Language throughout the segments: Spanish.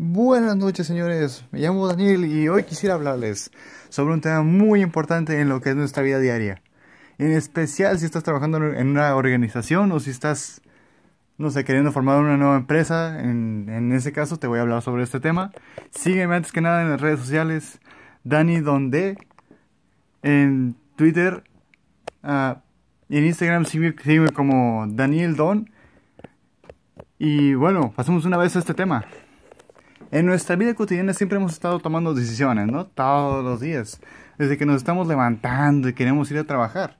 Buenas noches señores, me llamo Daniel y hoy quisiera hablarles sobre un tema muy importante en lo que es nuestra vida diaria. En especial si estás trabajando en una organización o si estás, no sé, queriendo formar una nueva empresa. En, ese caso te voy a hablar sobre este tema. Sígueme antes que nada en las redes sociales, Dani Donde, en Twitter uh, y en Instagram sígueme como Daniel Don. Y bueno, pasemos una vez a este tema. En nuestra vida cotidiana siempre hemos estado tomando decisiones, ¿no? Todos los días. Desde que nos estamos levantando y queremos ir a trabajar.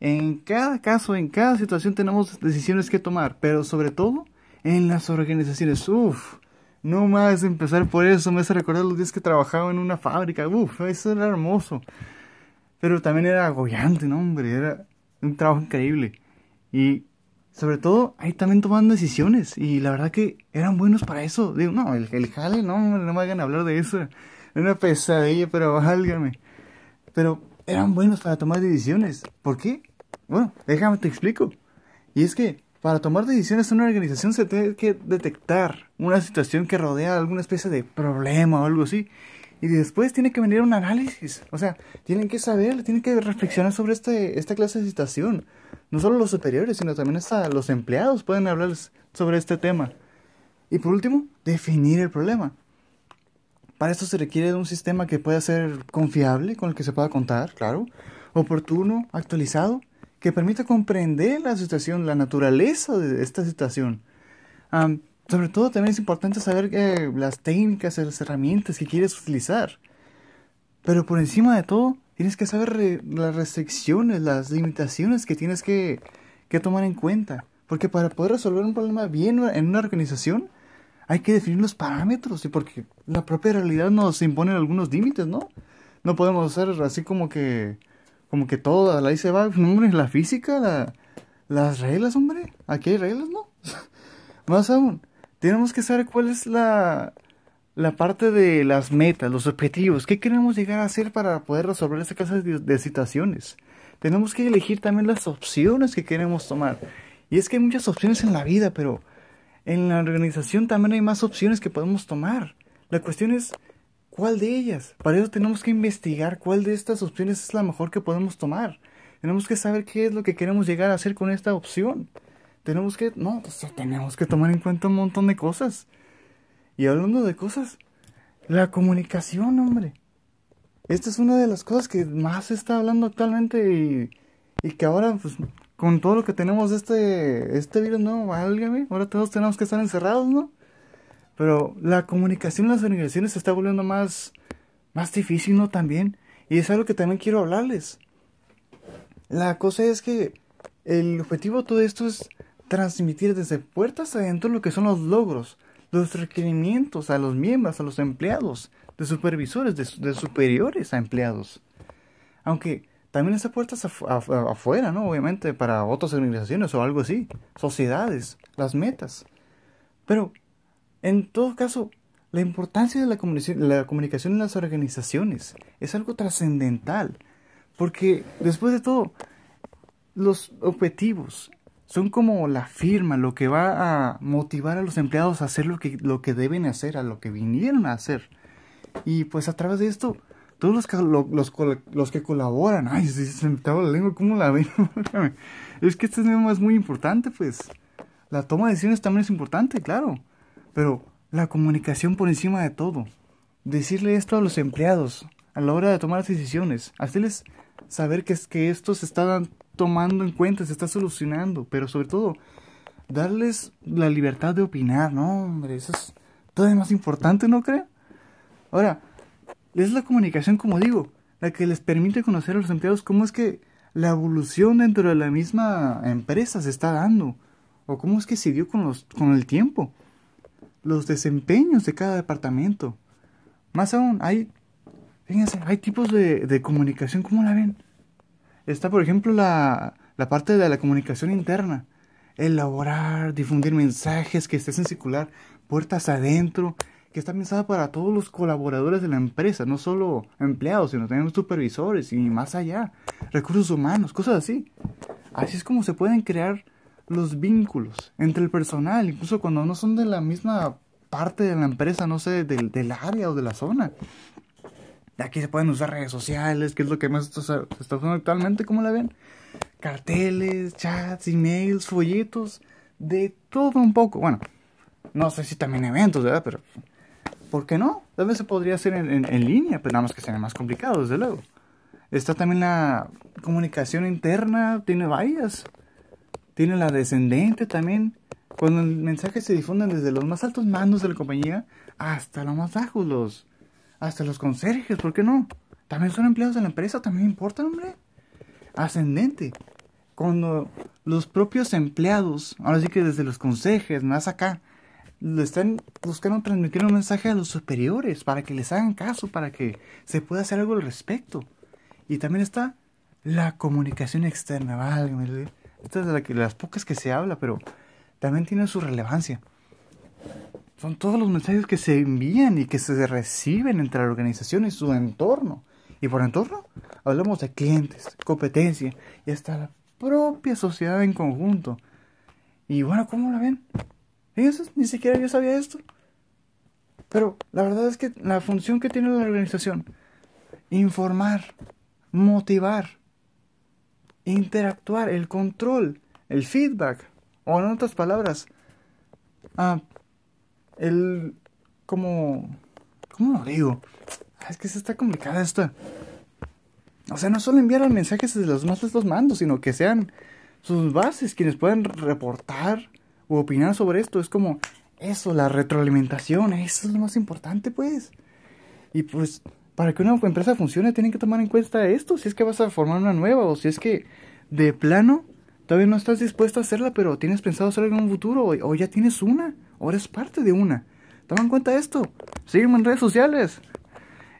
En cada caso, en cada situación tenemos decisiones que tomar, pero sobre todo en las organizaciones. Uf, no más empezar por eso, me hace recordar los días que trabajaba en una fábrica. Uf, eso era hermoso. Pero también era agobiante, ¿no, hombre? Era un trabajo increíble. Y sobre todo ahí también toman decisiones y la verdad que eran buenos para eso. Digo, no, el, el jale, no, no me hagan hablar de eso. Era una pesadilla, pero válgame. Pero eran buenos para tomar decisiones. ¿Por qué? Bueno, déjame te explico. Y es que para tomar decisiones en una organización se tiene que detectar una situación que rodea alguna especie de problema o algo así. Y después tiene que venir un análisis. O sea, tienen que saber, tienen que reflexionar sobre este, esta clase de situación. No solo los superiores, sino también hasta los empleados pueden hablar sobre este tema. Y por último, definir el problema. Para esto se requiere de un sistema que pueda ser confiable, con el que se pueda contar, claro, oportuno, actualizado, que permita comprender la situación, la naturaleza de esta situación. sobre todo también es importante saber eh, las técnicas las herramientas que quieres utilizar. Pero por encima de todo, Tienes que saber las restricciones, las limitaciones que tienes que, que tomar en cuenta. Porque para poder resolver un problema bien en una organización, hay que definir los parámetros. Y porque la propia realidad nos impone algunos límites, ¿no? No podemos hacer así como que. Como que todo, ahí se va. Hombre, la física, la, las reglas, hombre. Aquí hay reglas, ¿no? Más aún, tenemos que saber cuál es la, la parte de las metas, los objetivos, qué queremos llegar a hacer para poder resolver esta clase de, situaciones. Tenemos que elegir también las opciones que queremos tomar. Y es que hay muchas opciones en la vida, pero en la organización también hay más opciones que podemos tomar. La cuestión es cuál de ellas. Para eso tenemos que investigar cuál de estas opciones es la mejor que podemos tomar. Tenemos que saber qué es lo que queremos llegar a hacer con esta opción. Tenemos que, no, tenemos que tomar en cuenta un montón de cosas. Y hablando de cosas, la comunicación, hombre. Esta es una de las cosas que más se está hablando actualmente y, que ahora, pues, con todo lo que tenemos de este, este virus, no, válgame, ahora todos tenemos que estar encerrados, ¿no? Pero la comunicación en las organizaciones se está volviendo más, más difícil, ¿no? También. Y es algo que también quiero hablarles. La cosa es que el objetivo de todo esto es transmitir desde puertas adentro lo que son los logros, los requerimientos a los miembros, a los empleados, de supervisores, de, superiores a empleados. Aunque también esa puerta afuera, ¿no? Obviamente para otras organizaciones o algo así, sociedades, las metas. Pero, en todo caso, la importancia de la comunicación, la comunicación en las organizaciones es algo trascendental. Porque, después de todo, los objetivos, son como la firma, lo que va a motivar a los empleados a hacer lo que, lo que deben hacer, a lo que vinieron a hacer. Y pues a través de esto, todos los que, los, los que colaboran, ay, se me estaba la lengua, ¿cómo la ven? es que este tema es muy importante, pues. La toma de decisiones también es importante, claro. Pero la comunicación por encima de todo. Decirle esto a los empleados a la hora de tomar las decisiones. Hacerles saber que, es, que esto se está tomando en cuenta, se está solucionando, pero sobre todo, darles la libertad de opinar, ¿no? Hombre, eso es todavía más importante, ¿no creo? Ahora, es la comunicación, como digo, la que les permite conocer a los empleados cómo es que la evolución dentro de la misma empresa se está dando, o cómo es que siguió con, los, con el tiempo, los desempeños de cada departamento. Más aún, hay, fíjense, hay tipos de, de comunicación, ¿cómo la ven? Está, por ejemplo, la, la parte de la comunicación interna. Elaborar, difundir mensajes que estén en circular, puertas adentro, que está pensada para todos los colaboradores de la empresa, no solo empleados, sino también supervisores y más allá, recursos humanos, cosas así. Así es como se pueden crear los vínculos entre el personal, incluso cuando no son de la misma parte de la empresa, no sé, del, del área o de la zona. Aquí se pueden usar redes sociales, que es lo que más se está usando actualmente, ¿cómo la ven? Carteles, chats, emails, folletos, de todo un poco. Bueno, no sé si también eventos, ¿verdad? Pero, ¿por qué no? Tal vez se podría hacer en, línea, pero nada más que sea más complicado, desde luego. Está también la comunicación interna, tiene varias. Tiene la descendente también. Cuando el mensaje se difunde desde los más altos mandos de la compañía hasta los más bajos, los, hasta los conserjes, ¿por qué no? También son empleados de la empresa, también importa, hombre. Ascendente. Cuando los propios empleados, ahora sí que desde los conserjes, más acá, le están buscando transmitir un mensaje a los superiores para que les hagan caso, para que se pueda hacer algo al respecto. Y también está la comunicación externa, válgame. Esta es de, la que, las pocas que se habla, pero también tiene su relevancia. Son todos los mensajes que se envían y que se reciben entre la organización y su entorno. Y por entorno hablamos de clientes, competencia y hasta la propia sociedad en conjunto. Y bueno, ¿cómo la ven? Fíjense, ni siquiera yo sabía esto. Pero la verdad es que la función que tiene la organización, informar, motivar, interactuar, el control, el feedback, o en otras palabras, el, como, ¿cómo lo digo? Ah, es que se está complicada esta. O sea, no solo enviar los mensajes desde los más altos mandos, sino que sean sus bases quienes puedan reportar o opinar sobre esto. Es como eso, la retroalimentación, eso es lo más importante, pues. Y pues, para que una empresa funcione, tienen que tomar en cuenta esto. Si es que vas a formar una nueva o si es que de plano todavía no estás dispuesto a hacerla, pero tienes pensado hacerla en un futuro o, ya tienes una, o eres parte de una. Toma en cuenta esto. Sígueme en redes sociales.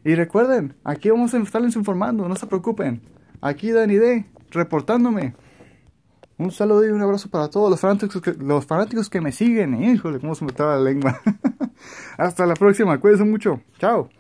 Y recuerden, aquí vamos a estarles informando, no se preocupen. Aquí Dani D, reportándome. Un saludo y un abrazo para todos los fanáticos que, los fanáticos que me siguen. Híjole, cómo se me estaba la lengua. Hasta la próxima, cuídense mucho. Chao.